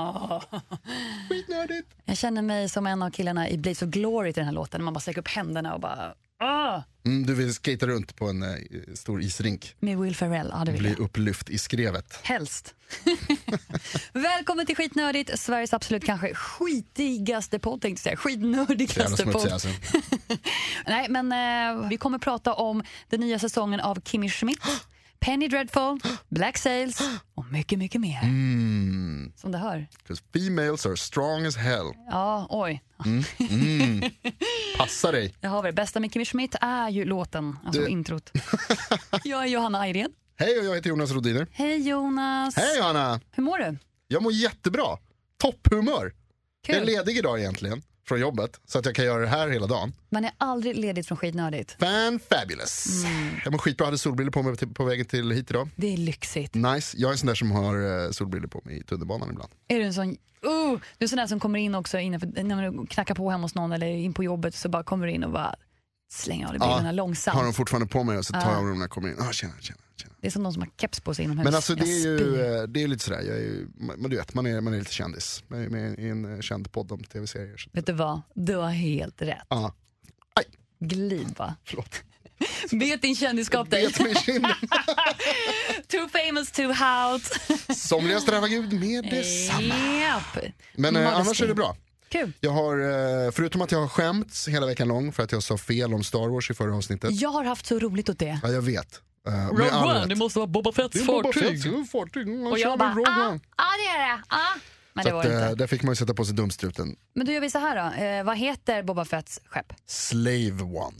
Skitnördigt. Jag känner mig som en av killarna i Blaze of Glory till den här låten. Man bara sträcker upp händerna och bara... Ah! Mm, du vill skata runt på en eh, stor isrink. Med Will Ferrell, ja det vill Bli jag. upplyft i skrevet. Helst. Välkommen till Skitnördigt, Sveriges absolut kanske skitigaste podd tänkte jag säga. Skitnördigaste podd. alltså. Nej men eh, vi kommer prata om den nya säsongen av Kimmy Schmidt, Penny Dreadful, Black Sails och mycket, mycket mer. Mm. Som du hör. 'Cause females are strong as hell. Ja, oj. Passa dig. Det har vi. Bästa med Kimmy Schmidt är ju låten, alltså Du- introt. Jag är Johanna Ayrén. Hej och jag heter Jonas Rodiner. Hej Jonas. Hej Johanna! Hur mår du? Jag mår jättebra. Topphumör. Jag är ledig idag egentligen från jobbet så att jag kan göra det här hela dagen. Man är aldrig ledigt från Skitnördigt. Fan fabulous. Mm. Jag mår skitbra, hade solbrillor på mig till- på vägen till hit idag. Det är lyxigt. Nice. Jag är en sån där som har eh, solbrillor på mig i tunnelbanan ibland. Är du en sån, uh, du är sån där som kommer in också innanför, när du knackar på hemma hos någon eller in på jobbet så bara kommer du in och bara slänger av dig brillorna långsamt. Har de fortfarande på mig och så tar Ja. jag av dem när jag kommer in. Ah, tjena, tjena, tjena. Det är som de som har keps på sig inomhus. Men alltså det är ju eh, det är lite sådär, jag är ju, men du vet, man är, man är lite kändis. Man är med i en eh, känd podd om tv-serier. Vet du vad? Du har helt rätt. Ja, aj, Glid va? förlåt. Bet din kändisskap dig. Bet mig i kinden. too famous, too out. Somliga straffar Gud med detsamma. Japp. Men eh, annars är det bra. Kul. Jag har, eh, förutom att jag har skämts hela veckan lång för att jag sa fel om Star Wars i förra avsnittet. Jag har haft så roligt åt det. Ja, jag vet. Eh, med all rätt. måste vara Boba Fetts Det är Boba Fett, det är fartyg. Och jag bara, Rogue ah, One. ah det är det. Ah. Men det Så var att, det eh, inte. där fick man ju sätta på sig dumstruten. Men då gör vi så här då. Eh, vad heter Boba Fetts skepp? Slave One.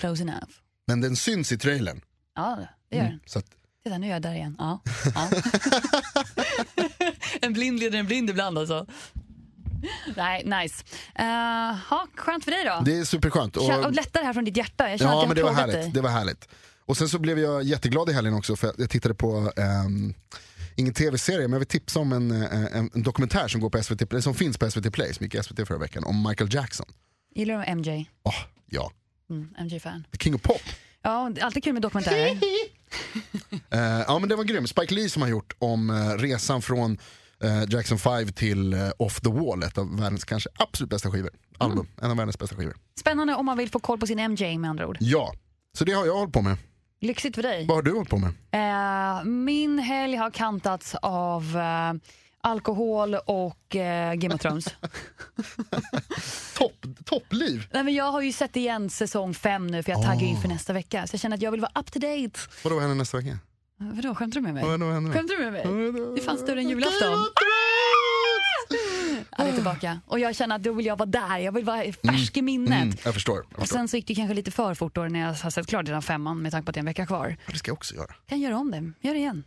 Close enough. Men den syns i trailern. Ja, det gör den. Så att, Titta, nu är jag där igen. Ja. ja. en blind leder en blind ibland alltså. Nej, nice. Uh, ha, skönt för dig då. det är superskönt. Och, och lättare här från ditt hjärta. Jag känner ja att men det var härligt. dig. Det var härligt. Och sen så blev jag jätteglad i helgen också för jag tittade på ehm, Ingen tv-serie, men jag vill tipsa om en, eh, en, en dokumentär som, går på SVT, som finns på SVT Play, som gick i SVT förra veckan, om Michael Jackson. Gillar du MJ? Åh, ja. Mm, MJ-fan. The King of Pop. Ja, alltid kul med dokumentärer. Eh, ja men det var grym. Spike Lee som har gjort om eh, resan från Jackson 5 till eh, Off the Wall, ett av världens kanske absolut bästa skivor. Album, en av världens bästa skivor. Spännande om man vill få koll på sin MJ med andra ord. Ja, så det har jag hållit på med. Lyxigt för dig. Vad har du hållit på med? Eh, min helg har kantats av eh, alkohol och eh, Game of Thrones. Topp, toppliv! Nej, men jag har ju sett igen säsong fem nu för jag taggar inför nästa vecka. Så jag känner att jag vill vara up to date. Vadå händer nästa vecka? Vadå, skämtar du med mig? Skämtar du med mig? Det är fan större än julafton. Han är tillbaka. Och jag känner att då vill jag vara där. Jag vill vara färsk i minnet. Mm, jag förstår. Jag Och förstår. sen så gick det kanske lite för fort då när jag har sett klart redan femman med tanke på att det är en vecka kvar. Det ska jag också göra. Kan göra om det. Gör det igen.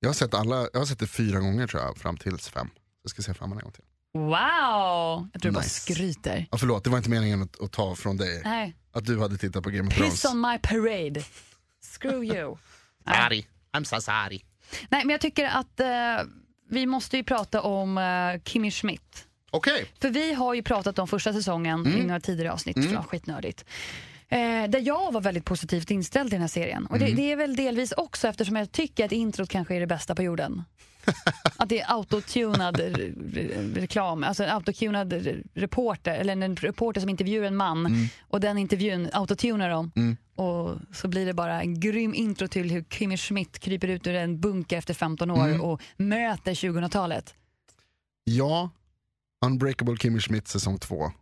Jag har sett, alla, jag har sett det fyra gånger tror jag, fram tills fem. Jag ska se femman en gång till. Wow! Jag tror du bara Nice. skryter. Ja, förlåt, det var inte meningen att, att ta från dig. Nej. Att du hade tittat på Game of Thrones. Piss on my parade. Screw you. Nej. I'm so sorry. Nej, men jag tycker att eh, vi måste ju prata om uh, Kimmy Schmidt. Okej, För vi har ju pratat om första säsongen i några tidigare avsnitt, mm. skitnördigt. Eh, där jag var väldigt positivt inställd till den här serien. Och det, det är väl delvis också eftersom jag tycker att introt kanske är det bästa på jorden. att det är autotunad re- re- reklam, alltså en autotunad re- reporter, eller en reporter som intervjuar en man och den intervjun autotunar dem. Och så blir det bara en grym intro till hur Kimmy Schmidt kryper ut ur en bunker efter 15 år och möter 2000-talet. ja. Unbreakable Kimmy Schmidt säsong två.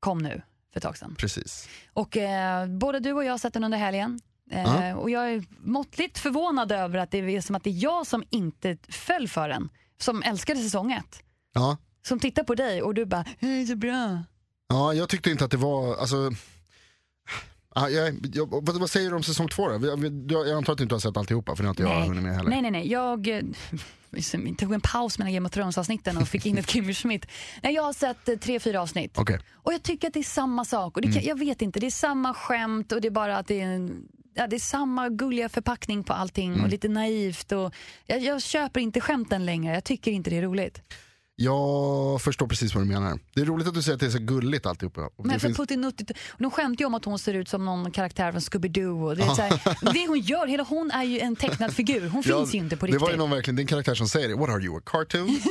Kom nu för ett tag sedan. Precis. Och eh, både du och jag har sett den under helgen. Eh, Ja. Och jag är måttligt förvånad över att det är som att det är jag som inte föll för den. Som älskade säsong ett. Ja. Som tittar på dig och du bara, är så bra. ja, jag tyckte inte att det var, alltså Ja, jag, jag, vad, vad säger du om säsong två då? Du- Jag antar att du inte har sett alltihopa för det har inte jag hunnit med heller. nej, nej, nej. Jag eh, tog en paus mellan Game of Thrones-avsnitten och fick in ett Kimmy Schmidt. Nej, jag har sett eh, tre, fyra avsnitt. Okej. Och jag tycker att det är samma sak. Och det kan, Jag vet inte, det är samma skämt och det är bara att det är, en, ja, det är samma gulliga förpackning på allting och lite naivt. Och jag, jag köper inte skämten längre, jag tycker inte det är roligt. Jag förstår precis vad du menar. Det är roligt att du säger att det är så gulligt alltihopa. Men det för finns... puttinuttigt. De skämtar ju om att hon ser ut som någon karaktär från Scooby-Doo. Det, är så här, det hon gör, hela hon är ju en tecknad figur. Hon Ja, finns ju inte på det riktigt. var ju någon verkligen, det är en karaktär som säger det. What are you, a cartoon?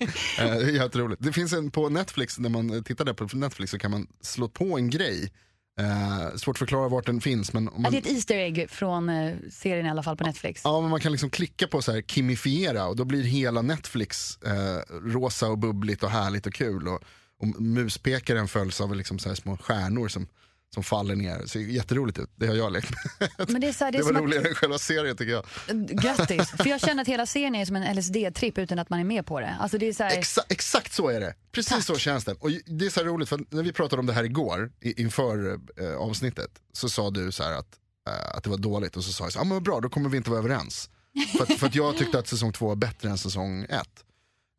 Eh, det är jätteroligt. Det finns en på Netflix, när man tittar där på Netflix så kan man slå på en grej. Eh, svårt att förklara vart den finns men, man, det är ett Easter egg från eh, serien i alla fall på Netflix. ja, men man kan liksom klicka på så här kimifiera och då blir hela Netflix eh, rosa och bubbligt och härligt och kul. Och, och muspekaren följs av liksom så små stjärnor som, som faller ner. Det ser jätteroligt ut, det har jag lekt med. Men det är, så här, det Det var roligare än själva serien tycker jag. att, grattis, för jag känner att hela serien är som en LSD-tripp utan att man är med på det. Alltså det är så här, Exa exakt så är det. Precis Tack. så känns det. Och det är så roligt, för när vi pratade om det här igår inför eh, avsnittet så sa du så här att, eh, att det var dåligt och så sa jag så här, ah, men bra då kommer vi inte vara överens. för, att, för att jag tyckte att säsong två var bättre än säsong ett.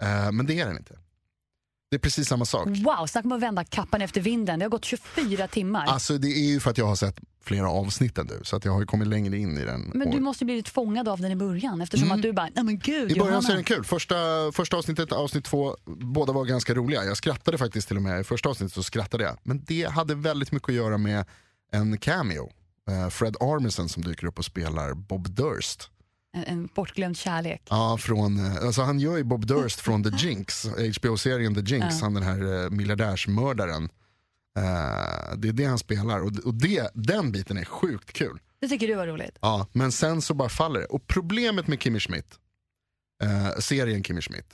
Eh, men det är den inte. Det är precis samma sak. wow, snacka om att vända kappan efter vinden. Det har gått 24 timmar. Alltså det är ju för att jag har sett flera avsnitt än du, så att jag har ju kommit längre in i den. Men Och- du måste ju blivit fångad av den i början eftersom att du bara, nej men gud Mm. I början så är den kul. Första, första avsnittet, avsnitt två, båda var ganska roliga. Jag skrattade faktiskt till och med. I första avsnittet så skrattade jag. Men det hade väldigt mycket att göra med en cameo. Eh, Fred Armisen som dyker upp och spelar Bob Durst. En, en bortglömd kärlek. Ja, från, eh, alltså han gör ju Bob Durst från The Jinx, HBO-serien The Jinx, Ja. han den här eh, miljardärsmördaren. Eh, det är det han spelar och, och det, den biten är sjukt kul. Det tycker du var roligt. Ja, men sen så bara faller det. Och problemet med Kimmy Schmidt, eh, serien Kimmy Schmidt,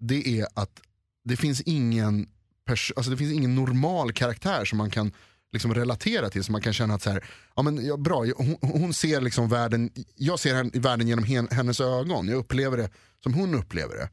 det är att det finns ingen, pers- alltså det finns ingen normal karaktär som man kan liksom relatera till. Så man kan känna att så här, ja, men, ja, bra, hon, hon ser liksom världen, jag ser världen genom hen, hennes ögon. Jag upplever det som hon upplever det.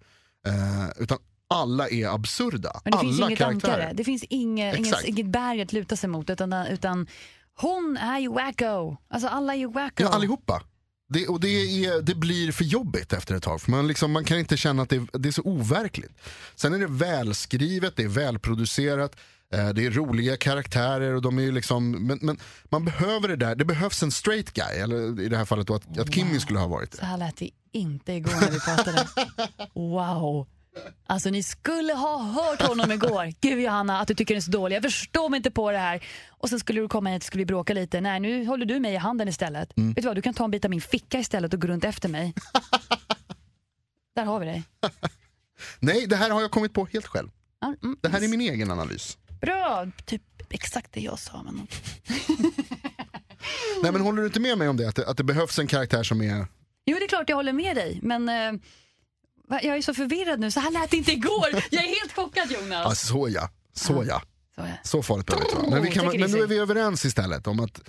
Eh, utan alla är absurda. Men det alla finns inget karaktärer. ankare. Det finns inget, inget, inget berg att luta sig mot. Utan, utan hon är ju wacko. Alltså alla är ju wacko. Ja, allihopa. Det, och det, är, det blir för jobbigt efter ett tag. För man, liksom, man kan inte känna att det, det är så overkligt. Sen är det välskrivet, det är välproducerat, det är roliga karaktärer. Och de är liksom, men, men man behöver det där, det behövs en straight guy. Eller i det här fallet då att, att Kimmy skulle ha varit Så det. här lät det inte igår när vi pratade. Wow. Alltså ni skulle ha hört honom igår. Gud Johanna, att du tycker den är så dålig. Jag förstår mig inte på det här. Och sen skulle du komma hit skulle vi bråka lite. Nej, nu håller du mig i handen istället. Mm. Vet du vad, du kan ta en bit av min ficka istället och gå runt efter mig. Där har vi dig. Nej, det här har jag kommit på helt själv. Mm. Det här är min egen analys. Bra, typ exakt det jag sa. Men... Nej men håller du inte med mig om det? Att det, att det behövs en karaktär som är... Jo, det är klart jag håller med dig. Men eh, jag är så förvirrad nu. Så här lät det inte igår. Jag är helt chockad Jonas. Ja, så ja. Så ja. Så, ja. Så farligt behöver det inte vara. Men, vi kan, men nu är vi överens istället om att eh,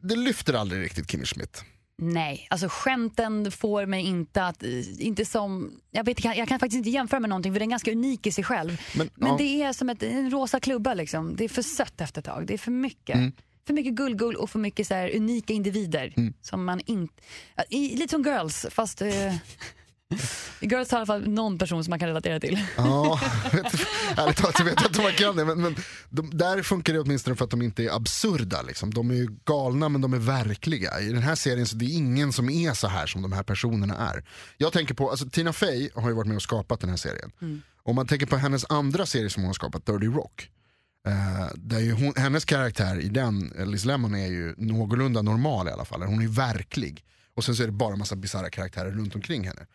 det lyfter aldrig riktigt Kimmy Schmidt. Nej, alltså skämten får mig inte att, inte som, jag, vet, jag, kan, jag kan faktiskt inte jämföra med någonting för den är ganska unik i sig själv. Men, Men ja. det är som ett, en rosa klubba liksom. Det är för sött efter ett tag. Det är för mycket. Mm. För mycket gullgull och för mycket så unika individer. Mm. Som man inte, lite som Girls fast eh, Girls har i alla fall någon person som man kan relatera till. Ja, ärligt talat så vet jag inte om man kan det. Men, men de, där funkar det åtminstone för att de inte är absurda. Liksom. De är ju galna men de är verkliga. I den här serien så det är ingen som är så här som de här personerna är. Jag tänker på, alltså, Tina Fey har ju varit med och skapat den här serien. Om man tänker på hennes andra serie som hon har skapat, Dirty Rock. Eh, där hon, hennes karaktär i den, eh, Liz Lemon, är ju någorlunda normal i alla fall. Hon är verklig. Och sen så är det bara massa bisarra karaktärer runt omkring henne.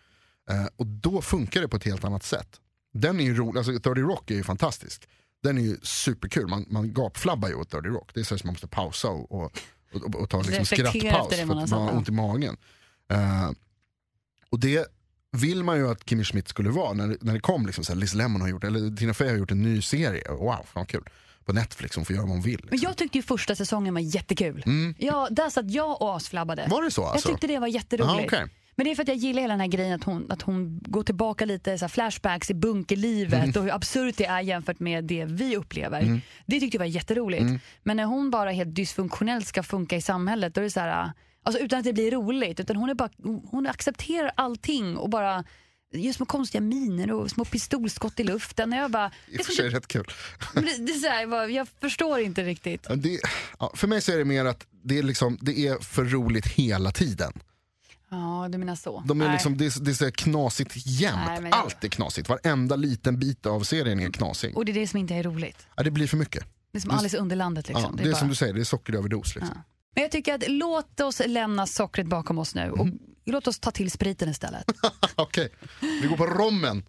Eh, och då funkar det på ett helt annat sätt. Den är ju rolig, alltså 30 Rock är ju fantastisk. Den är ju superkul, man, man gapflabbar ju åt 30 Rock. Det är så att man måste pausa och, och, och, och ta liksom Reflektera skrattpaus för att man har ont i magen. Eh, och det vill man ju att Kimmy Schmidt skulle vara när, när det kom liksom så här, Liz Lemon har gjort, eller Tina Fey har gjort en ny serie. Wow, fan kul. På Netflix, hon får göra vad hon vill. Men Liksom. jag tyckte ju första säsongen var jättekul. Ja, där satt jag och asflabbade. Var det så alltså? Jag tyckte det var jätteroligt. Ah, okej. Men det är för att jag gillar hela den här grejen att hon, att hon går tillbaka lite så flashbacks i bunkerlivet Mm. och hur absurt det är jämfört med det vi upplever. Det tyckte jag var jätteroligt. Mm. Men när hon bara helt dysfunktionellt ska funka i samhället då är det så här, alltså utan att det blir roligt, utan hon, är bara, hon accepterar allting och bara gör små konstiga miner och små pistolskott i luften. Jag bara, I det och för sig rätt kul. det, det är så här, jag bara, jag förstår inte riktigt. Det, ja, för mig så är det mer att det är, liksom, det är för roligt hela tiden. Ja, du menar så. De är Nej. liksom, det, är, det är så knasigt jämt. Nej, men Allt är knasigt. Varenda liten bit av serien är knasig. Och det är det som inte är roligt. Ja, det blir för mycket. Det är som Alice i Underlandet. Liksom. Ja, det är, det är bara... som du säger, det är sockeröverdos. Liksom. Ja. Men jag tycker att låt oss lämna sockret bakom oss nu och Mm. låt oss ta till spriten istället. Okej, vi går på rommen.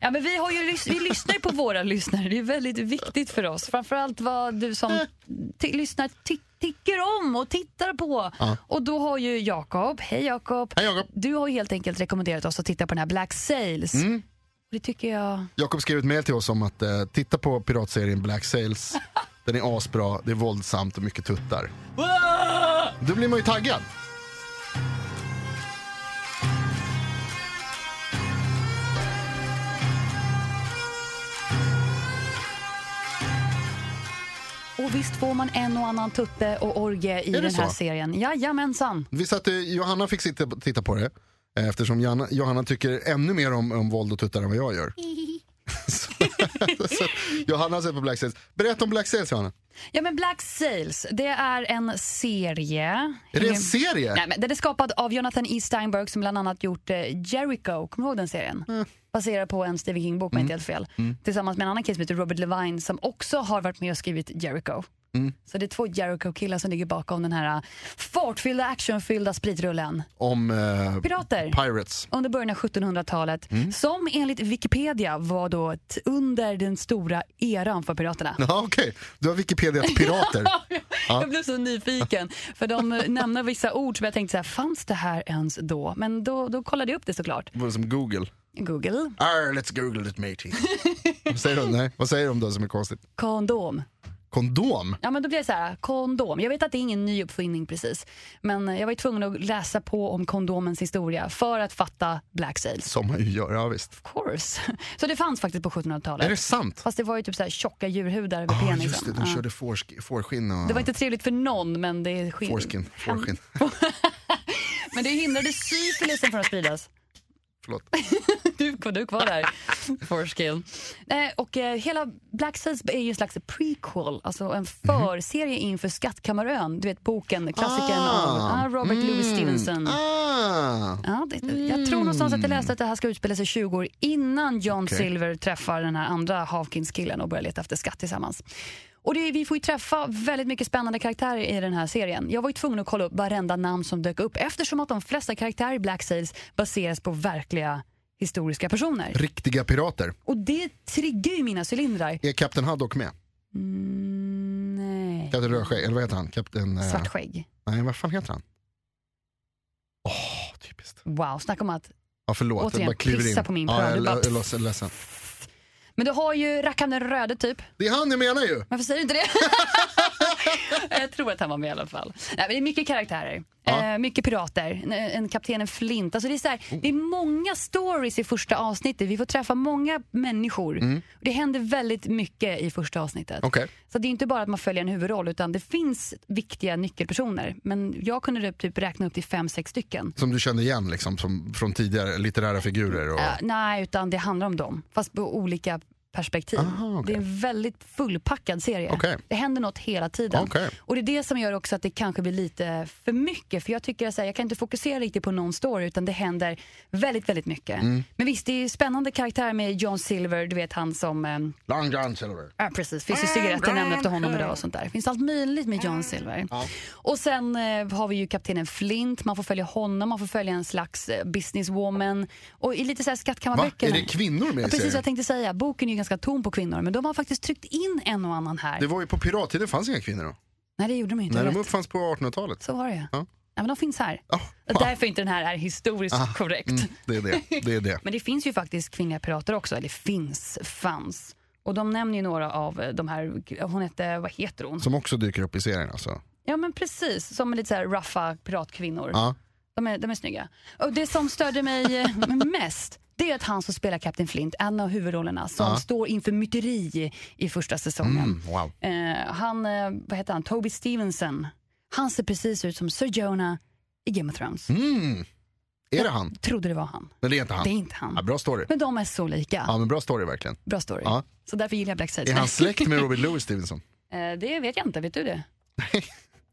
Ja, men vi, har ju, vi lyssnar ju på våra lyssnare, det är väldigt viktigt för oss. Framförallt vad du som lyssnar ty- tycker om och tittar på. Ja. Och då har ju Jakob, hej Jakob, Hej Jakob. du har helt enkelt rekommenderat oss att titta på den här Black Sails. Mm. Det tycker jag... Jakob skrev ett mail till oss om att eh, titta på piratserien Black Sails. Den är asbra, det är våldsamt och mycket tuttar. Då blir man ju taggad. Och visst får man en och annan tutte och orgie i den här så? serien. Jajamensan. Vi satte, Johanna fick sitta, titta på det. eh, Eftersom Johanna, Johanna tycker ännu mer om, om våld och tuttar än vad jag gör. så, så, Johanna har sett på Black Sails. Berätta om Black Sails Johanna. Ja men Black Sails, det är en serie. Är det en serie? Nej, men den är skapad av Jonathan E. Steinberg som bland annat gjort eh, Jericho, kommer du ihåg den serien? Mm. Baserad på en Stephen King-bok om jag inte helt fel. Tillsammans med en annan kille som heter Robert Levine som också har varit med och skrivit Jericho. Mm. Så det är två Jericho-killar som ligger bakom den här eh, fartfyllda, actionfyllda spritrullen. Om eh, Pirater. Pirates. Under början av 1700-talet Mm. som enligt Wikipedia var då under den stora eran för piraterna. Ja, Okej, du har Wikipedia till pirater. Jag blev så nyfiken. För de eh, nämner vissa ord som jag tänkte så här, fanns det här ens då? Men då, då kollade jag upp det såklart. Vad som Google. Google. Arr, let's google it matey. Vad säger de? Nej, vad säger de då som är konstigt? Kondom. Kondom? Ja men då blir det så här, kondom. Jag vet att det är ingen ny uppfinning precis. Men jag var tvungen att läsa på om kondomens historia för att fatta Black Sails. Som man ju gör, ja visst. Of course. Så det fanns faktiskt på 1700-talet. Är det sant? Fast det var ju typ så här tjocka djurhudar över Ja, penisen. just det, de Ja. körde fårsk- fårskinn och... Det var inte trevligt för någon men det, skin... Fårskin, fårskinn. men det hindrade syfilisen från att spridas. Förlåt. Du, du är kvar där. Foreskin. Eh, och eh, hela Black Sails är ju en slags prequel, alltså en förserie inför Skattkammarön. Du vet boken, klassikern Ah. av ah, Robert Louis Stevenson. Ah. Ja, det, jag tror någonstans att jag läste att det här ska utspela sig 20 år innan John Okej. Silver träffar den här andra Hawkins-killen och börjar leta efter skatt tillsammans. Och det, vi får ju träffa väldigt mycket spännande karaktärer i den här serien. Jag var ju tvungen att kolla upp varenda namn som dök upp eftersom att de flesta karaktärer i Black Sails baseras på verkliga historiska personer. Riktiga pirater. Och det triggar ju mina cylindrar. Är Kapten Haddock med? Mm, nej. Kapten Rödskägg, eller vad heter han? Kapten... eh, Svartskägg. Nej, vad fan heter han? Åh, typiskt. Wow, snacka om att... Ja, förlåt, Återigen, jag bara kliver in. på min ja, pöl. jag, jag, jag, jag är ledsen. Men du har ju rackaren den röde typ. Det är han jag menar ju! Varför säger du inte det? jag tror att han var med i alla fall. Nej, men det är mycket karaktärer. Ja. Eh, mycket pirater. En, en kaptenen Flint. Alltså det, är så här, det är många stories i första avsnittet. Vi får träffa många människor. Det händer väldigt mycket i första avsnittet. Okej. Så det är inte bara att man följer en huvudroll utan det finns viktiga nyckelpersoner. Men jag kunde typ räkna upp till fem, sex stycken. Som du kände igen liksom, som, från tidigare litterära figurer. Och... Eh, nej, utan det handlar om dem. Fast på olika perspektiv. Aha, okej. Det är en väldigt fullpackad serie. Okej. Det händer något hela tiden. Okej. Och det är det som gör också att det kanske blir lite för mycket. För jag tycker att jag kan inte fokusera riktigt på någon story utan det händer väldigt, väldigt mycket. Mm. Men visst, det är spännande karaktär med John Silver, du vet han som eh, Long John Silver. Ja, precis. Finns ju cigaretter nämnda efter honom idag och sånt där. Finns allt möjligt med John Silver. Och sen eh, har vi ju kaptenen Flint. Man får följa honom, man får följa en slags eh, businesswoman. Och i lite så här Va? skattkammarböckerna. Är det kvinnor med Ja, i precis vad serien? jag tänkte säga. Boken är ju ganska tom på kvinnor, men de har faktiskt tryckt in en och annan här. Det var ju på pirattiden fanns inga kvinnor då. Nej, det gjorde de inte. Nej, rätt. de uppfanns på 1800-talet. Så var det Ja. ja. men de finns här. Ja, Och Därför inte den här är historiskt korrekt. Mm, det är det. det, är det. Men det finns ju faktiskt kvinnliga pirater också. Eller finns, fanns. Och de nämner ju några av de här, hon hette, vad heter hon? Som också dyker upp i serien alltså. Ja men precis, som lite så här ruffa piratkvinnor. Ja. De, är, de är snygga. Och det som störde mig eh, mest, det är att han som spelar Captain Flint, en av huvudrollerna, som Ja. står inför myteri i första säsongen. Mm, wow. Eh, han, eh, vad heter han, Toby Stevenson. Han ser precis ut som Sir Jonah i Game of Thrones. Mm. Är det han? Trodde det var han. Men det är inte han? Det är inte han. Ja, bra story. Men de är så lika. Ja, men bra story verkligen. Bra story. Ja. Så därför gillar jag Black Sails. Är han släkt med Robert Louis Stevenson? Eh, det vet jag inte, vet du det?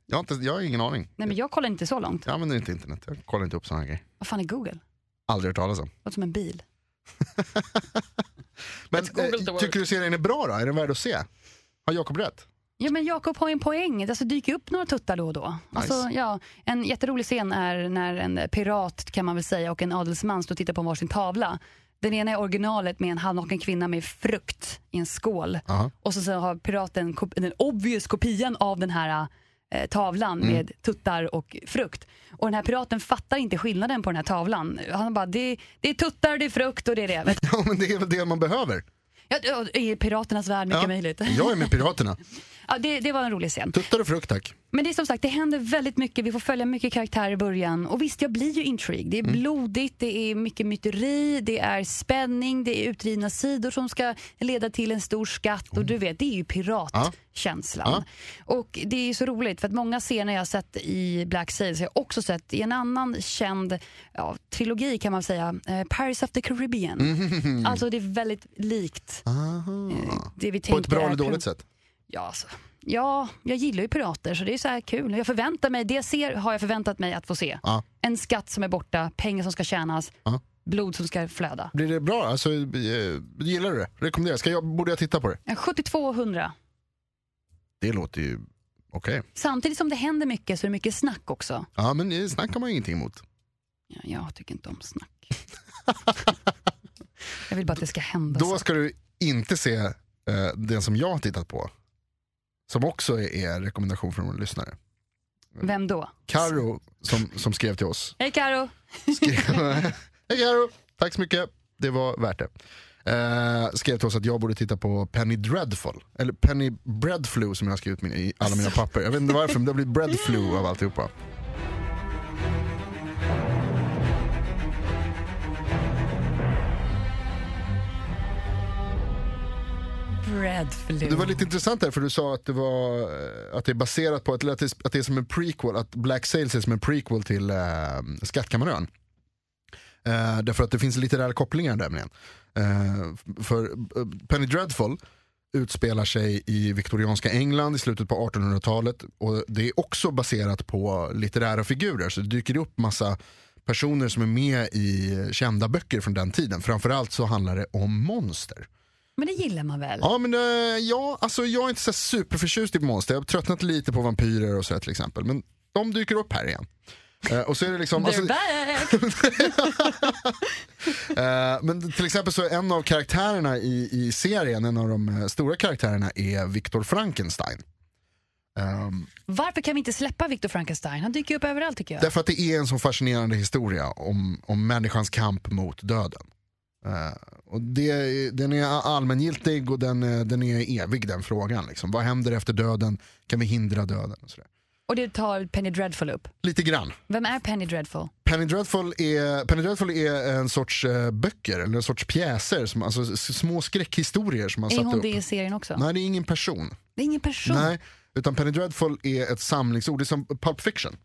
Jag har, inte, jag har ingen aning. Nej men jag kollar inte så långt. Jag använder inte internet, jag kollar inte upp sådana grejer. Vad fan är Google? Aldrig hört talas om. Låter som en bil. Men eh, tycker du serien är bra då? Är den värd att se? Har Jakob rätt? Ja men Jakob har ju en poäng. Det alltså, dyker upp några tuttar då och då. Alltså, ja, en jätterolig scen är när en pirat kan man väl säga och en adelsman står och tittar på varsin tavla. Den ena är originalet med en halvnaken kvinna med frukt i en skål. Aha. Och så, så har piraten den obvious kopian av den här eh, tavlan Mm. med tuttar och frukt. Och den här piraten fattar inte skillnaden på den här tavlan. Han bara, det, det är tuttar, det är frukt och det är det. Men, Ja men det är väl det man behöver. ja, I piraternas värld, mycket Ja. möjligt. Jag är med Piraterna. Ja, det, det var en rolig scen. Tuttar och frukt tack. Men det är som sagt, det händer väldigt mycket. Vi får följa mycket karaktärer i början. Och visst, jag blir ju intrigued. Det är blodigt, det är mycket myteri, det är spänning, det är utdrivna sidor som ska leda till en stor skatt. Och du vet, det är ju piratkänslan. Och det är ju så roligt, för att många scener jag har sett i Black Sails har jag också sett i en annan känd ja, trilogi kan man säga, eh, Paris of the Caribbean. Alltså det är väldigt likt Aha. eh, det vi På ett bra eller dåligt sätt. Ja, alltså, ja, jag gillar ju pirater så det är så här kul. Jag förväntar mig, det jag ser har jag förväntat mig att få se. Ja. En skatt som är borta, pengar som ska tjänas, Ja. blod som ska flöda. Blir det bra? Alltså, eh, gillar du det? Rekommenderar? Ska jag, borde jag titta på det? En 7200. Det låter ju okej. Samtidigt som det händer mycket så är det mycket snack också. Ja men det snackar man ju ingenting emot. Ja, jag tycker inte om snack. jag vill bara att det ska hända Då så. ska du inte se eh, den som jag har tittat på. Som också är, rekommendation från en lyssnare. Vem då? Karo som, som skrev till oss. Hej Karo. Hej Karo, tack så mycket. Det var värt det. Eh, skrev till oss att jag borde titta på Penny Dreadful. Eller Penny Breadflu som jag har skrivit min, i alla mina papper. Jag vet inte varför men det har blivit Breadflu av alltihopa. Breadflu. Det var lite intressant där för du sa att det, var, eh, att det är baserat på, att, att, det, att det är som en prequel, att Black Sails är som en prequel till äh, Skattkammarön. Eh, därför att det finns litterära kopplingar där uh, eh, För Penny Dreadful utspelar sig i viktorianska England i slutet på 1800-talet och det är också baserat på litterära figurer så det dyker upp massa personer som är med i kända böcker från den tiden. Framförallt så handlar det om monster. Men det gillar man väl? Ja, men eh, ja, alltså jag är inte så superförtjust i monster. Jag har tröttnat lite på vampyrer och så till exempel. Men de dyker upp här igen. Eh, och så är det liksom, alltså, eh, men till exempel så är en av karaktärerna i, i serien, en av de stora karaktärerna är Viktor Frankenstein. Ehm, Varför kan vi inte släppa Victor Frankenstein? Han dyker upp överallt tycker jag. därför att det är en så fascinerande historia om, om människans kamp mot döden. Eh, och det, den är allmängiltig och den, eh, den är evig den frågan. Liksom. Vad händer efter döden? Kan vi hindra döden? Och sådär. Och det tar Penny Dreadful upp. Lite grann. Vem är Penny Dreadful? Penny Dreadful är, Penny Dreadful är en sorts eh, böcker, eller en sorts pjäser, som, alltså små skräckhistorier som man Är satt hon upp. det i serien också? Nej, det är ingen person. Det är ingen person. Nej, utan Penny Dreadful är ett samlingsord, det är som Pulp Fiction.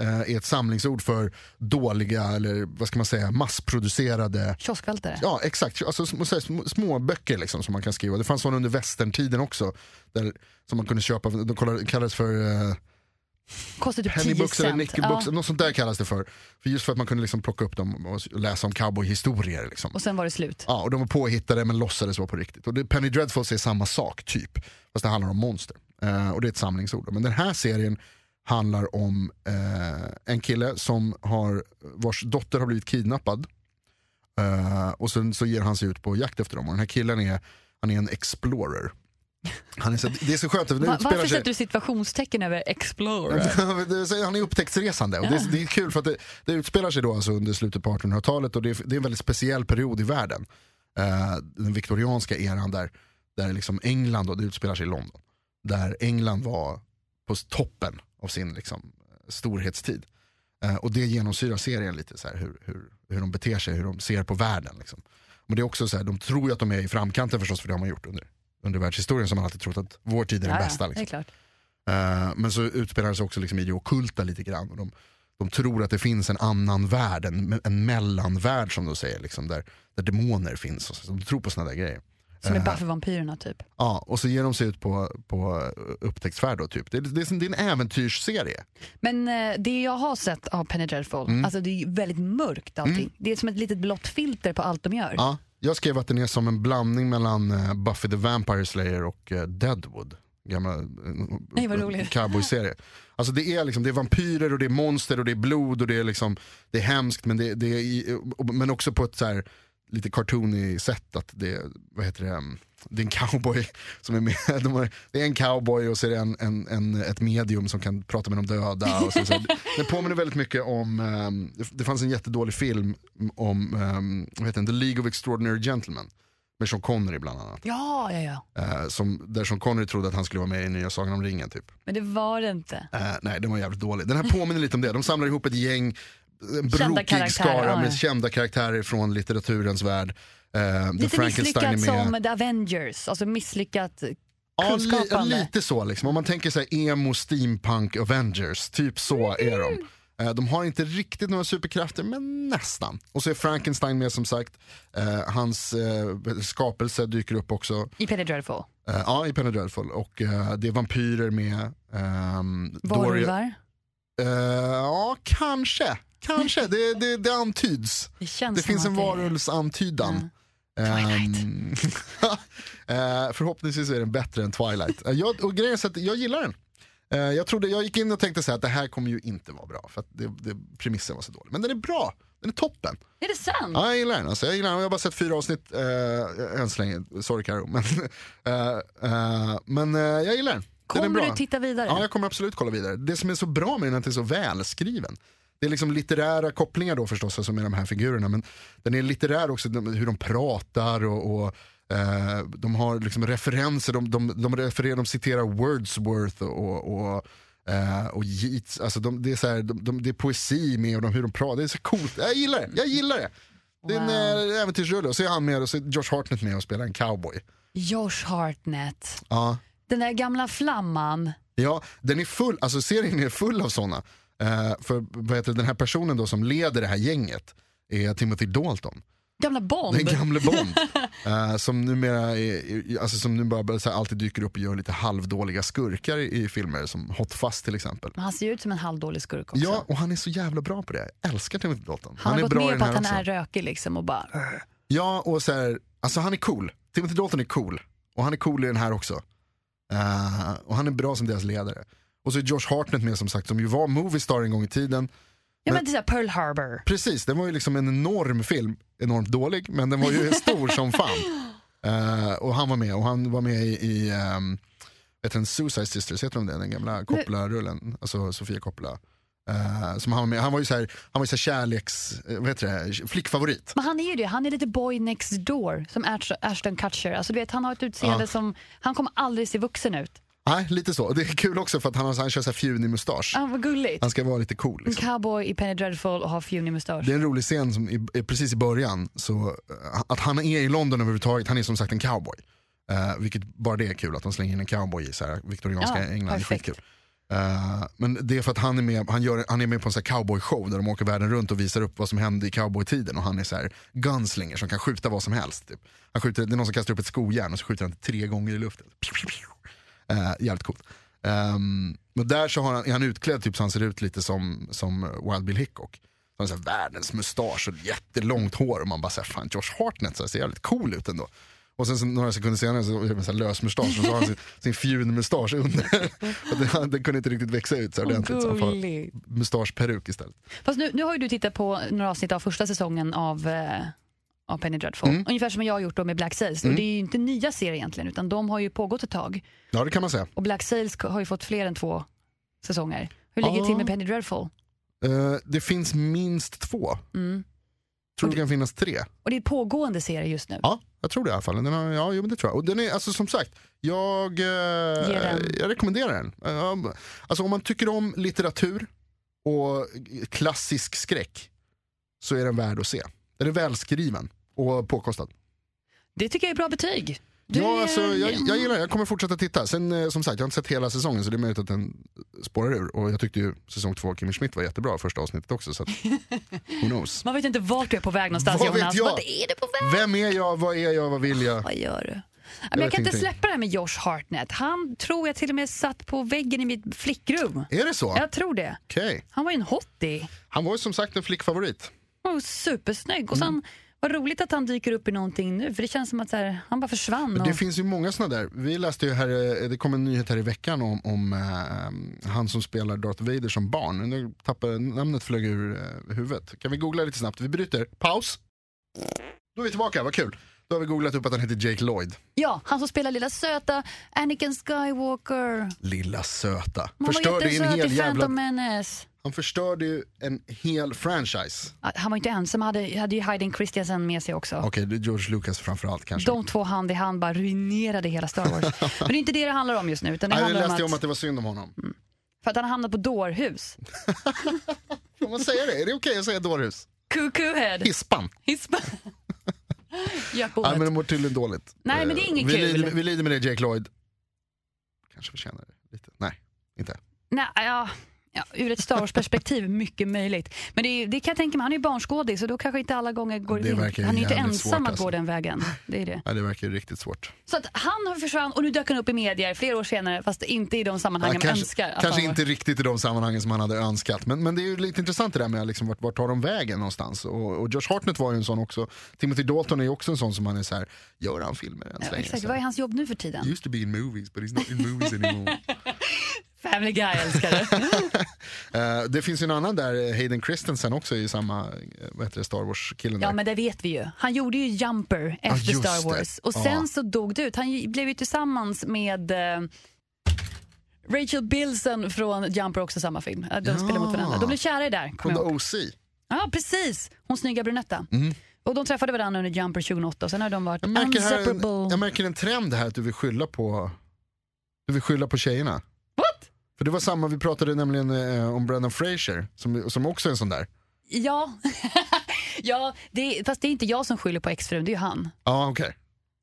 Eh, är ett samlingsord för dåliga, eller vad ska man säga, massproducerade Kioskvältare. Ja exakt, alltså, små, böcker liksom, som man kan skriva. Det fanns sådana under västerntiden också. Där, som man kunde köpa, de kallades- kallades för eh, Kostar typ 10 Pennybooks eller nickelbooks, Ja. något sånt där kallas det för. för. Just för att man kunde liksom plocka upp dem och läsa om cowboyhistorier. Liksom. Och sen var det slut. Ja, och de var påhittade men låtsades vara på riktigt. Och det, Penny Dreadfuls är samma sak, typ. Fast det handlar om monster. Eh, och det är ett samlingsord. Men den här serien handlar om eh, en kille som har, vars dotter har blivit kidnappad. Eh, och sen så ger han sig ut på jakt efter dem. Och den här killen är, han är en explorer. Han är så, det är så skönt. Det Va- varför sig- sätter du situationstecken över Explorer? Han är upptäcktsresande och det, är, det är kul för att det, det utspelar sig då alltså under slutet på 1800-talet och det är, det är en väldigt speciell period i världen. Eh, den viktorianska eran där, där liksom England, och det utspelar sig i London, där England var på toppen av sin liksom, storhetstid. Eh, och det genomsyrar serien lite, så här, hur, hur, hur de beter sig, hur de ser på världen. Liksom. Men det är också så här, de tror ju att de är i framkanten förstås, för det har man gjort under, under världshistorien, som man alltid trott att vår tid är den Ja, bästa. Liksom. Eh, men så utspelar det sig också liksom i det ockulta lite grann. Och de, de tror att det finns en annan värld, en, en mellanvärld som de säger, liksom, där, där demoner finns. Och så, de tror på såna där grejer. Som är Eh, Buffy-vampyrerna typ. Ja, och så ger de sig ut på, på upptäcktsfärd då, typ. Det, är- det, det är en äventyrsserie. Men eh, det jag har sett av Penny Dreadful, Mm. alltså det är väldigt mörkt allting. Det är som ett litet blått filter på allt de gör. Ja, jag skrev att den är som en blandning mellan eh, Buffy the Vampire Slayer och eh, Deadwood. Gamla eh, Nej, cowboyserie. Alltså det är, liksom, det är vampyrer och det är monster och det är blod och det är, liksom, det är hemskt men, det, det är, men också på ett så här, lite cartoony sätt. Att det, vad heter det, det är en cowboy som är med. De har, det är en cowboy och så är det en, en, en, ett medium som kan prata med de döda. Och så, så. Det påminner väldigt mycket om, det, det fanns en jättedålig film om um, vad heter den? The League of Extraordinary Gentlemen. Med Sean Connery bland annat. Ja, ja, ja. Eh, som, där Sean Connery trodde att han skulle vara med i nya Sagan om ringen. Typ. Men det var det inte. Eh, nej, den var jävligt dålig. Den här påminner lite om det. De samlar ihop ett gäng, en brokig skara ja, med kända karaktärer från litteraturens värld. Eh, Lite misslyckat med. som The Avengers, alltså misslyckat Ja, li, kunskapande. lite så liksom. Om man tänker sig emo, steampunk, Avengers, typ så är de. Eh, De har inte riktigt några superkrafter, men nästan. Och så är Frankenstein med som sagt. Eh, hans eh, skapelse dyker upp också. I Penny Dreadful. Eh, ja, i Penny Dreadful. Och det är vampyrer med. ehm, Varulvar. Ja, kanske. Kanske, det, det, det antyds. Det Det finns en varulvsantydan. Ehm, eh, förhoppningsvis är den bättre än Twilight. Eh, jag, och grejen är att jag gillar den. Eh, jag, trodde, jag gick in och tänkte så här att det här kommer ju inte vara bra för att det, det, premissen var så dålig. Men den är bra, den är toppen. Är det sant? Ja, jag gillar den. Alltså, jag, gillar den. jag har bara sett fyra avsnitt eh, än så länge. Sorry Karo. Men, men jag gillar den. Kommer du titta vidare? Ja, jag kommer absolut kolla vidare. Det som är så bra med den är att den är så välskriven. Det är liksom litterära kopplingar då förstås, alltså med de här figurerna. Men den är litterär också, hur de pratar och, och eh, de har liksom referenser, de, de, de, refererar, de citerar Wordsworth och, och, eh, och Yeats. Alltså de, det, är så här, de, de, det är poesi med och de, hur de pratar. Det är så coolt. Jag gillar det. Jag gillar det. Det är en eh, äventyrsrulle och så är han med och så är Josh Hartnett med och spelar en cowboy. Josh Hartnett. Ja. Den där gamla flamman. Ja, den är full, alltså serien är full av sådana. Eh, för vad heter den här personen då som leder det här gänget är Timothy Dalton. Gamla Bond. Den gamle Bond. eh, som numera är, alltså som nu bara så här, alltid dyker upp och gör lite halvdåliga skurkar i, i filmer som Hot Fuzz till exempel. Men han ser ju ut som en halvdålig skurk också. Ja, och han är så jävla bra på det. Jag älskar Timothy Dalton. han har är gått med på att han också. är rökig liksom och bara... Ja, och så här, alltså han är cool. Timothy Dalton är cool. Och han är cool i den här också. Eh, och han är bra som deras ledare. Och så är Josh Hartnett med som sagt, som ju var Moviestar en gång i tiden. Ja men det är så här Pearl Harbor. Precis, den var ju liksom en enorm film. Enormt dålig, men den var ju stor som fan. Eh, och han var med, och han var med i, i um, vet du, en Suicide Sisters, heter de det? Den gamla Coppola-rullen. Alltså Sofia Coppola. Eh, som han, var med. han var ju så här, han var ju så här kärleks, eh, vad heter det, flickfavorit. Men han är ju det, han är lite boy next door som Ash- Ashton Kutcher. Alltså du vet, han har ett utseende Ja. som, han kommer aldrig se vuxen ut. Nej, lite så. Det är kul också för att han, han kör så här fjunig mustasch. Ah, vad gulligt. Han ska vara lite cool. En Liksom. cowboy i Penny Dreadful och har fjunig mustasch. Det är en rolig scen som i, är precis i början, så, eh, att han är i London överhuvudtaget, han är som sagt en cowboy. Eh, vilket bara det är kul, att de slänger in en cowboy i så här, viktorianska Ja, England. Perfekt. skitkul. Eh, men det är för att han är med, han gör, han är med på en så här cowboyshow där de åker världen runt och visar upp vad som hände i cowboytiden. Och han är så här gunslinger som kan skjuta vad som helst. Typ. Han skjuter, det är någon som kastar upp ett skojärn och så skjuter han tre gånger i luften. Uh, jävligt coolt. Um, och där så har han, är han utklädd typ så han ser ut lite som, som Wild Bill Hickok. Han har världens mustasch och jättelångt hår och man bara säger fan Josh Hartnett så ser jävligt cool ut ändå. Och sen så, några sekunder senare så är det en lös mustasch och så har han sin, sin fjunmustasch under. och den, den kunde inte riktigt växa ut så ordentligt så han mustaschperuk istället. Fast nu, nu har ju du tittat på några avsnitt av första säsongen av, eh, av Penny Dreadful. Mm. Ungefär som jag har gjort då med Black Sails. Och det är ju inte nya serier egentligen utan de har ju pågått ett tag. Ja det kan man säga. Och Black Sails har ju fått fler än två säsonger. Hur ligger det Ja. till med Penny Dreadful? Eh, det finns minst två. Mm. Tror det kan finnas tre. Och det är pågående serie just nu. Ja, jag tror det i alla fall. Den har, ja, jo, men det tror jag. Och den är, alltså, som sagt, jag, den. jag rekommenderar den. Eh, alltså, om man tycker om litteratur och klassisk skräck så är den värd att se. Den är välskriven och påkostad. Det tycker jag är bra betyg. Du Ja, alltså, jag, jag gillar det. Jag kommer fortsätta titta. Sen eh, som sagt, jag har inte sett hela säsongen så det är möjligt att den spårar ur. Och jag tyckte ju säsong två, Kimmy Schmidt var jättebra första avsnittet också. Så att, who knows. Man vet inte vart du är på väg någonstans Vad vet Jonas. jag? Vart är du på väg? Vem är jag, vad är jag, vad vill jag? Vad gör du? Men vet jag kan inte släppa det här med Josh Hartnett. Han tror jag till och med satt på väggen i mitt flickrum. Är det så? Jag tror det. Okej. Han var ju en hottie. Han var ju som sagt en flickfavorit. Han var supersnygg. Och Mm. Vad roligt att han dyker upp i någonting nu. För det känns som att här, han bara försvann. Och... det finns ju många sådana där. Vi läste ju här, eh, det kom en nyhet här i veckan om, om eh, han som spelar Darth Vader som barn. Nu tappade namnet flög ur eh, huvudet. Kan vi googla lite snabbt? Vi bryter. Paus. Då är vi tillbaka, vad kul. Då har vi googlat upp att han heter Jake Lloyd. Ja, han som spelar lilla söta Anakin Skywalker. Lilla söta. Var Förstörde en jättesöt i jävla... Phantom Menace. Han förstörde ju en hel franchise. Han var inte ensam, han hade, hade ju Hayden Christensen med sig också. Okej, är George Lucas framförallt kanske. De två hand i hand bara ruinerade hela Star Wars. Men det är inte det det handlar om just nu. Utan det Nej, jag handlar om läste att, om att det var synd om honom. För att han hamnat på dårhus. Får man säga det? Är det okej att säga dårhus? Cuckoo-head. Hispan. Hispa. Nej men det mår tydligen dåligt. Nej, men det är Eh, inget vi kul. Lider, vi lider med det Jake Lloyd. Kanske förtjänar det lite. Nej, inte. Nej, ja, ja, ur ett Star Wars-perspektiv, mycket möjligt. Men det, är- det kan jag tänka mig, han är ju barnskådis så då kanske inte alla gånger går Det in. Han är ju inte ensam svårt, att alltså. gå den vägen. Det är det. Nej, det verkar ju riktigt svårt. Så att han har försvann och nu dök han upp i medier flera år senare fast inte i de sammanhang Ja, man kanske önskar. att kanske han inte riktigt i de sammanhangen som han hade önskat. Men, men det är ju lite intressant det där med liksom, vart, vart tar de vägen någonstans. Och, och Josh Hartnett var ju en sån också. Timothy Dalton är ju också en sån som man är så här, gör han filmer än så Ja, länge? exakt, vad är hans jobb nu för He tiden? used to be in movies but he's not in movies anymore. Family Guy älskar det. Eh, det finns ju en annan där, Hayden Christensen också i samma eh, vad heter det, Star Wars-killen Ja där. men det vet vi ju. Han gjorde ju Jumper efter just Star det. Wars och sen så dog det ut. Han blev ju tillsammans med eh, Rachel Bilson från Jumper, också samma film. De Ja. spelar mot varandra. De blev kära i där, jag ihåg. OC. Ja precis, hon snygga brunetta. Och de träffade varandra under Jumper 2008 och sen har de varit Jag märker, här en, jag märker en trend här att du vill skylla på, du vill skylla på tjejerna. För det var samma, vi pratade nämligen eh, om Brendan Fraser som, som också är en sån där. Ja, ja det fast det är inte jag som skyller på exfrun, det är ju han. Ja okej.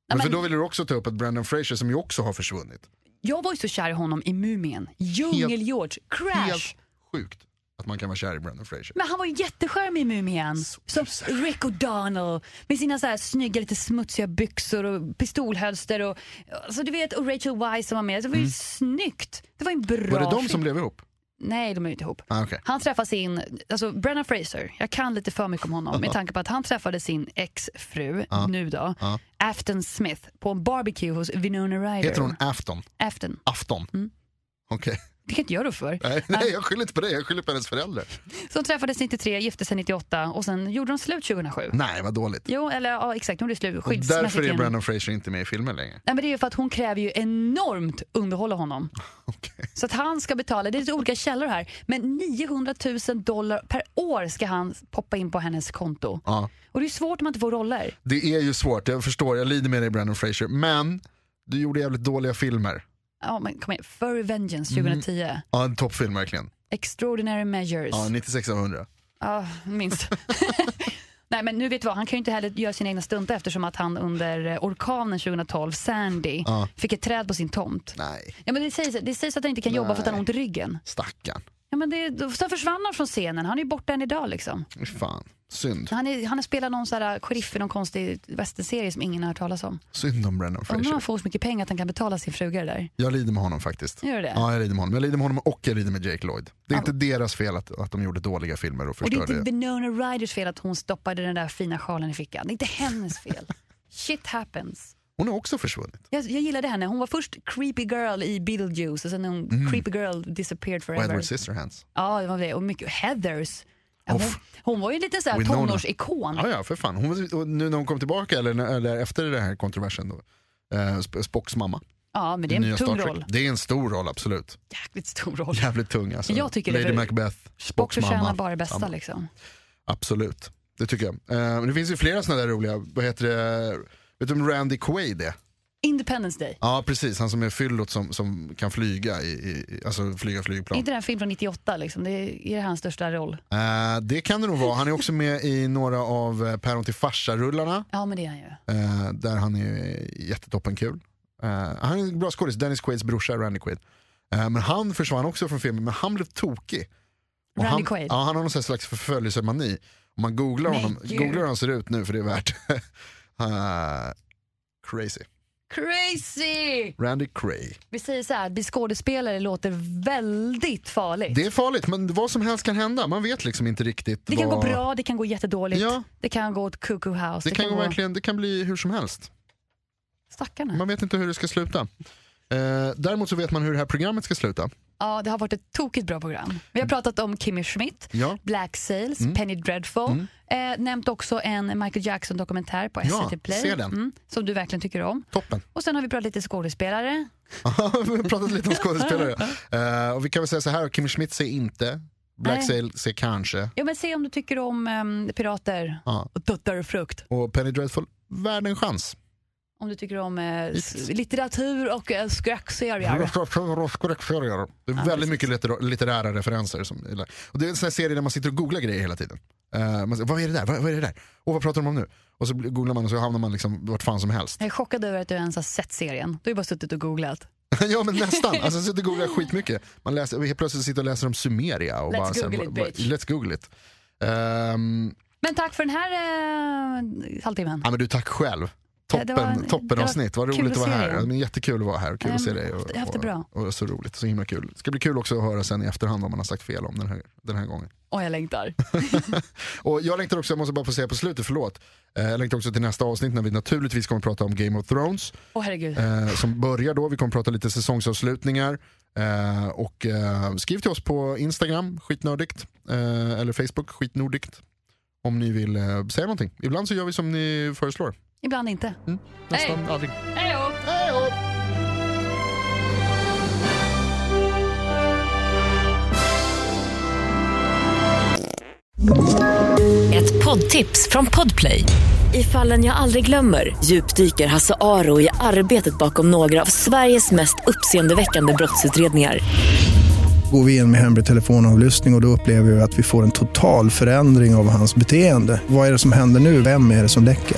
Men men- för då vill du också ta upp att Brendan Fraser som ju också har försvunnit. Jag var ju så kär i honom i Mumien, Djungel-George, Crash. Helt sjukt att man kan vara kär i Brendan Fraser. Men han var ju jättecharmig i Mumien. Som Rick O'Donnell med sina så här snygga lite smutsiga byxor och pistolhölster och, alltså du vet, och Rachel Weisz som var med. Det var ju snyggt. Det var en bra Mm. Var det de film. som blev ihop? Nej, de är inte ihop. Ah, okej. Han träffade sin, alltså Brennan Fraser, jag kan lite för mycket om honom med tanke på att han träffade sin exfru, nu då, Ja. Afton Smith på en barbecue hos Winona Ryder. Heter hon Afton? Afton. Afton? Mm. Okej. Det kan inte jag rå för. Nej, nej, jag skyller inte på det, jag skyller på hennes föräldrar. Så de träffades 93, gifte sig 98 och sen gjorde de slut 2007. Nej, vad dåligt. Jo, eller ja, exakt, hon gjorde slut skilsmässigt. därför är. Brendan Fraser inte med i filmen längre. Nej, men det är ju för att hon kräver ju enormt underhålla honom. Okej. Så att han ska betala, det är lite olika källor här, men 900 000 dollar per år ska han poppa in på hennes konto. Ja. Och det är svårt om man inte får roller. Det är ju svårt, jag förstår, jag lider med dig Brendan Fraser. Men du gjorde jävligt dåliga filmer. Ja, men kom igen. Furry Vengeance Mm. 2010. Ja, en toppfilm verkligen. Extraordinary Measures. Ja, 96 av 100. Ja, minst. Nej men nu vet du vad, han kan ju inte heller göra sina egna stunter eftersom att han under eh, orkanen 2012, Sandy, Ja. fick ett träd på sin tomt. Nej, Ja, men det, sägs, det sägs att han inte kan jobba för att han har ont i ryggen. stackarn. Ja, men det, sen försvann han från scenen, han är borta än idag. Liksom. Fan, synd. Han, är, han har spelat någon så här sheriff i någon konstig västernserie som ingen har hört talas om. Synd om Brendan Undrar om Fraser. han får så mycket pengar att han kan betala sin fruga det där. Jag lider med honom faktiskt. Gör du det? Ja, jag lider med honom. Jag lider med honom och jag lider med Jake Lloyd. Det är inte deras fel att, att de gjorde dåliga filmer och Och det är förstörde inte Winona Ryders fel att hon stoppade den där fina sjalen i fickan. Det är inte hennes fel. Shit happens. Hon har också försvunnit. Jag, jag gillade henne. Hon var först creepy girl i Beetlejuice och sen hon creepy girl disappeared Och forever. Edward Scissorhands. Ja, det var det. Och mycket Heathers. Ja, hon, var ju lite så här tonårsikon. Ja, ja, för fan. Hon, var- och nu när hon kom tillbaka, eller, eller efter den här kontroversen då. Eh, Sp- Spocks mamma. Ja, men det är en tung roll. Det är en stor roll, absolut. Jäkligt stor roll. Jävligt tung alltså. Jag tycker det, Lady för- Macbeth, Spock Spocks förtjänar mamma. bara det bästa Samma. liksom. Absolut, det tycker jag. Eh, det finns ju flera sådana där roliga, vad heter det, vet du vem Randy Quaid är? In Independence Day. Ja precis, han som är fyllot som, som kan flyga, i, i, alltså flyga flygplan. Är inte det en film från 98 liksom? Det är, är det hans största roll? Eh, det kan det nog vara. Han är också med i några av eh, Päron till farsa-rullarna. Ja men det är han ju. Eh, där han är jättetoppen kul. Eh, han är en bra skådis, Dennis Quaids brorsa Randy Quaid. Men han försvann också från filmen, men han blev tokig. Och Randy han, Quaid? Ja, han har någon här slags förföljelsemani. Om man googlar honom, googlar hur han ser ut nu för det är värt. Eh, crazy. Crazy! Randy Cray. Vi säger så här, att bli skådespelare låter väldigt farligt. Det är farligt men vad som helst kan hända. Man vet liksom inte riktigt. Det kan vad... gå bra, det kan gå jättedåligt. Ja. Det kan gå åt cuckoo house. Det kan, gå verkligen, det kan bli hur som helst. Stackarna. Man vet inte hur det ska sluta. Eh, däremot så vet man hur det här programmet ska sluta. Ja, det har varit ett tokigt bra program. Vi har pratat om Kimmy Schmidt, Ja. Black Sails, Mm. Penny Dreadful. Eh, nämnt också en Michael Jackson-dokumentär på Ja, SVT Play. se den. Mm, som du verkligen tycker om. Toppen. Och sen har vi pratat lite skådespelare. Ja, vi har pratat lite om skådespelare. Eh, och vi kan väl säga så här, Kim Schmidt ser inte, Black Nej. Sail ser kanske. Ja, men se om du tycker om ehm, pirater Ja. och tuttar och frukt. Och Penny Dreadful, värd en chans. Om du tycker om eh, litteratur och eh, skräckserier. Det är väldigt mycket litter- litterära referenser. Som, och det är en sån här serie där man sitter och googlar grejer hela tiden. Eh, man säger, vad är det där? Vad, vad är det där? Och vad pratar de om nu? Och så googlar man och så hamnar man liksom vart fan som helst. Jag är chockad över att du ens har sett serien. Du har ju bara suttit och googlat. ja men nästan. Alltså, jag sitter och googlar skitmycket. Man läser, helt plötsligt sitter och läser om Sumeria. Och Let's bara, så här, Google it, bara- bitch. Let's google it. Ehm, Men tack för den här eh, halvtimmen. ja, men du, tack själv. Ja, Toppen, det var en- toppen det var avsnitt, vad roligt att vara här. Ja, men jättekul att vara här, kul Ja, att se men dig. har haft det bra. Och, och så roligt, så himla kul. Det ska bli kul också att höra sen i efterhand vad man har sagt fel om den här, den här gången. Och jag längtar. Och jag längtar också, jag måste bara få säga på slutet, förlåt. Eh, Jag längtar också till nästa avsnitt när vi naturligtvis kommer att prata om Game of Thrones. Åh herregud. Eh, som börjar då, vi kommer att prata lite säsongsavslutningar. Eh, och eh, skriv till oss på Instagram, skitnördigt. Eh, eller Facebook, skitnordigt. Om ni vill eh, säga någonting. Ibland så gör vi som ni föreslår. Ibland inte. Nästan Hej. aldrig. Hej då! Hej då! Ett poddtips från Podplay. I fallen jag aldrig glömmer djupdyker Hasse Aro i arbetet bakom några av Sveriges mest uppseendeväckande brottsutredningar. Går vi in med hemlig telefonavlyssning och, och då upplever vi att vi får en total förändring av hans beteende. Vad är det som händer nu? Vem är det som läcker?